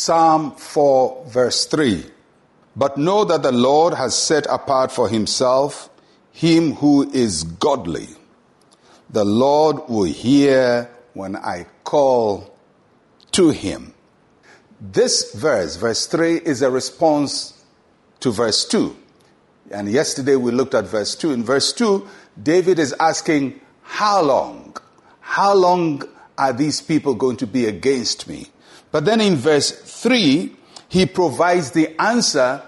Psalm 4, verse 3. But know that the Lord has set apart for himself him who is godly. The Lord will hear when I call to him. This verse, verse 3, is a response to verse 2. And yesterday we looked at verse 2. In verse 2, David is asking, How long? How long are these people going to be against me? But then in verse 3, he provides the answer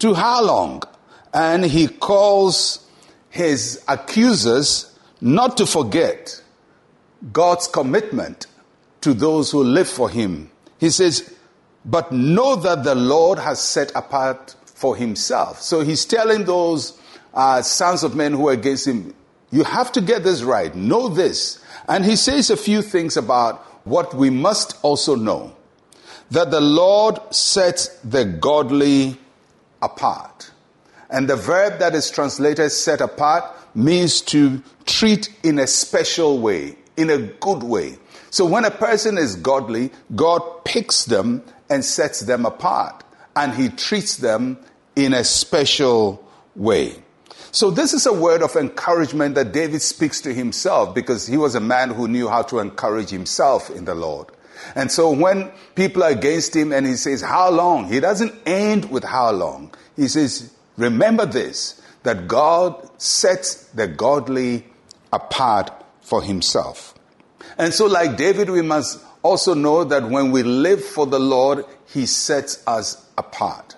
to how long. And he calls his accusers not to forget God's commitment to those who live for him. He says, but know that the Lord has set apart for himself. So he's telling those uh, sons of men who are against him, you have to get this right. Know this. And he says a few things about what we must also know that the Lord sets the godly apart. And the verb that is translated set apart means to treat in a special way, in a good way. So when a person is godly, God picks them and sets them apart, and he treats them in a special way. So this is a word of encouragement that David speaks to himself because he was a man who knew how to encourage himself in the Lord. And so when people are against him and he says, how long? He doesn't end with how long. He says, remember this, that God sets the godly apart for himself. And so like David, we must also know that when we live for the Lord, he sets us apart.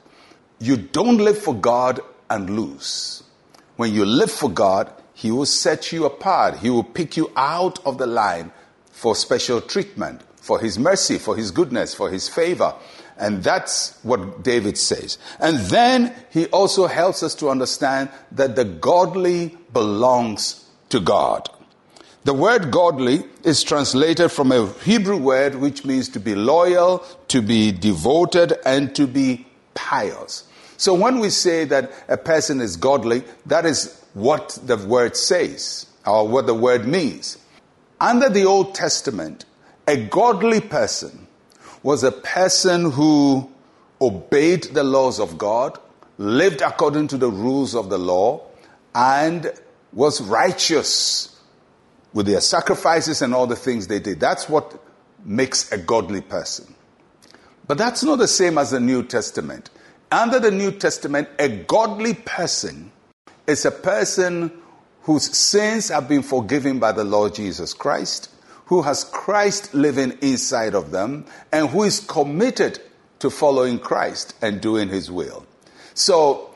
You don't live for God and lose. When you live for God, He will set you apart. He will pick you out of the line for special treatment, for His mercy, for His goodness, for His favor. And that's what David says. And then he also helps us to understand that the godly belongs to God. The word godly is translated from a Hebrew word which means to be loyal, to be devoted, and to be pious. So when we say that a person is godly, that is what the word says or what the word means. Under the Old Testament, a godly person was a person who obeyed the laws of God, lived according to the rules of the law, and was righteous with their sacrifices and all the things they did. That's what makes a godly person. But that's not the same as the New Testament. Under the New Testament, a godly person is a person whose sins have been forgiven by the Lord Jesus Christ, who has Christ living inside of them, and who is committed to following Christ and doing his will. So,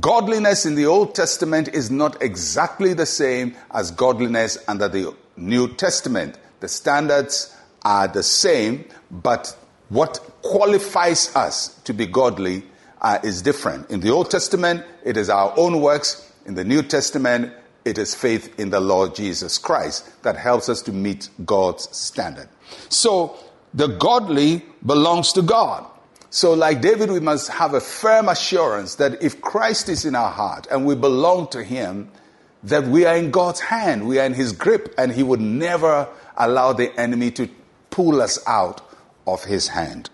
godliness in the Old Testament is not exactly the same as godliness under the New Testament. The standards are the same, but what qualifies us to be godly uh, is different. In the Old Testament, it is our own works. In the New Testament, it is faith in the Lord Jesus Christ that helps us to meet God's standard. So, the godly belongs to God. So, like David, we must have a firm assurance that if Christ is in our heart and we belong to Him, that we are in God's hand, we are in His grip, and He would never allow the enemy to pull us out of His hand.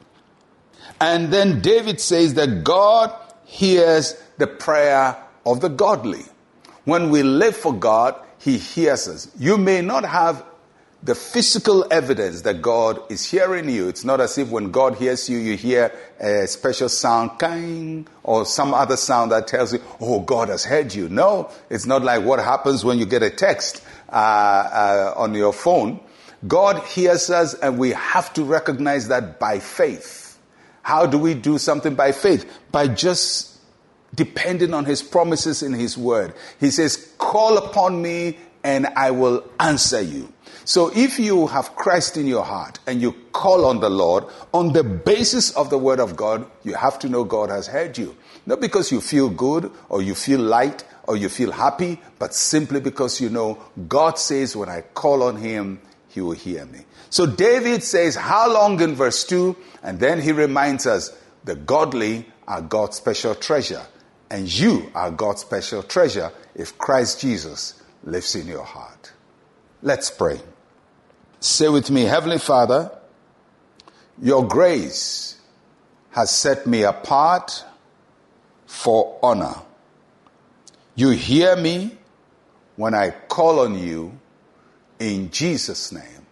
And then David says that God hears the prayer of the godly. When we live for God, He hears us. You may not have the physical evidence that God is hearing you. It's not as if when God hears you, you hear a special sound, kind, or some other sound that tells you, oh, God has heard you. No, it's not like what happens when you get a text uh, uh, on your phone. God hears us, and we have to recognize that by faith. How do we do something by faith? By just depending on his promises in his word. He says, Call upon me and I will answer you. So if you have Christ in your heart and you call on the Lord on the basis of the word of God, you have to know God has heard you. Not because you feel good or you feel light or you feel happy, but simply because you know God says when I call on him, he will hear me. So David says, How long in verse 2? And then he reminds us, The godly are God's special treasure. And you are God's special treasure if Christ Jesus lives in your heart. Let's pray. Say with me, Heavenly Father, your grace has set me apart for honor. You hear me when I call on you in Jesus' name.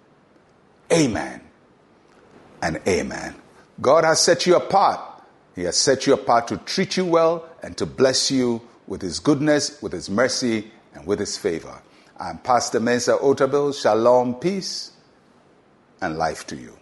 Amen and amen. God has set you apart. He has set you apart to treat you well and to bless you with His goodness, with His mercy, and with His favor. I'm Pastor Mensa Otabil. Shalom, peace, and life to you.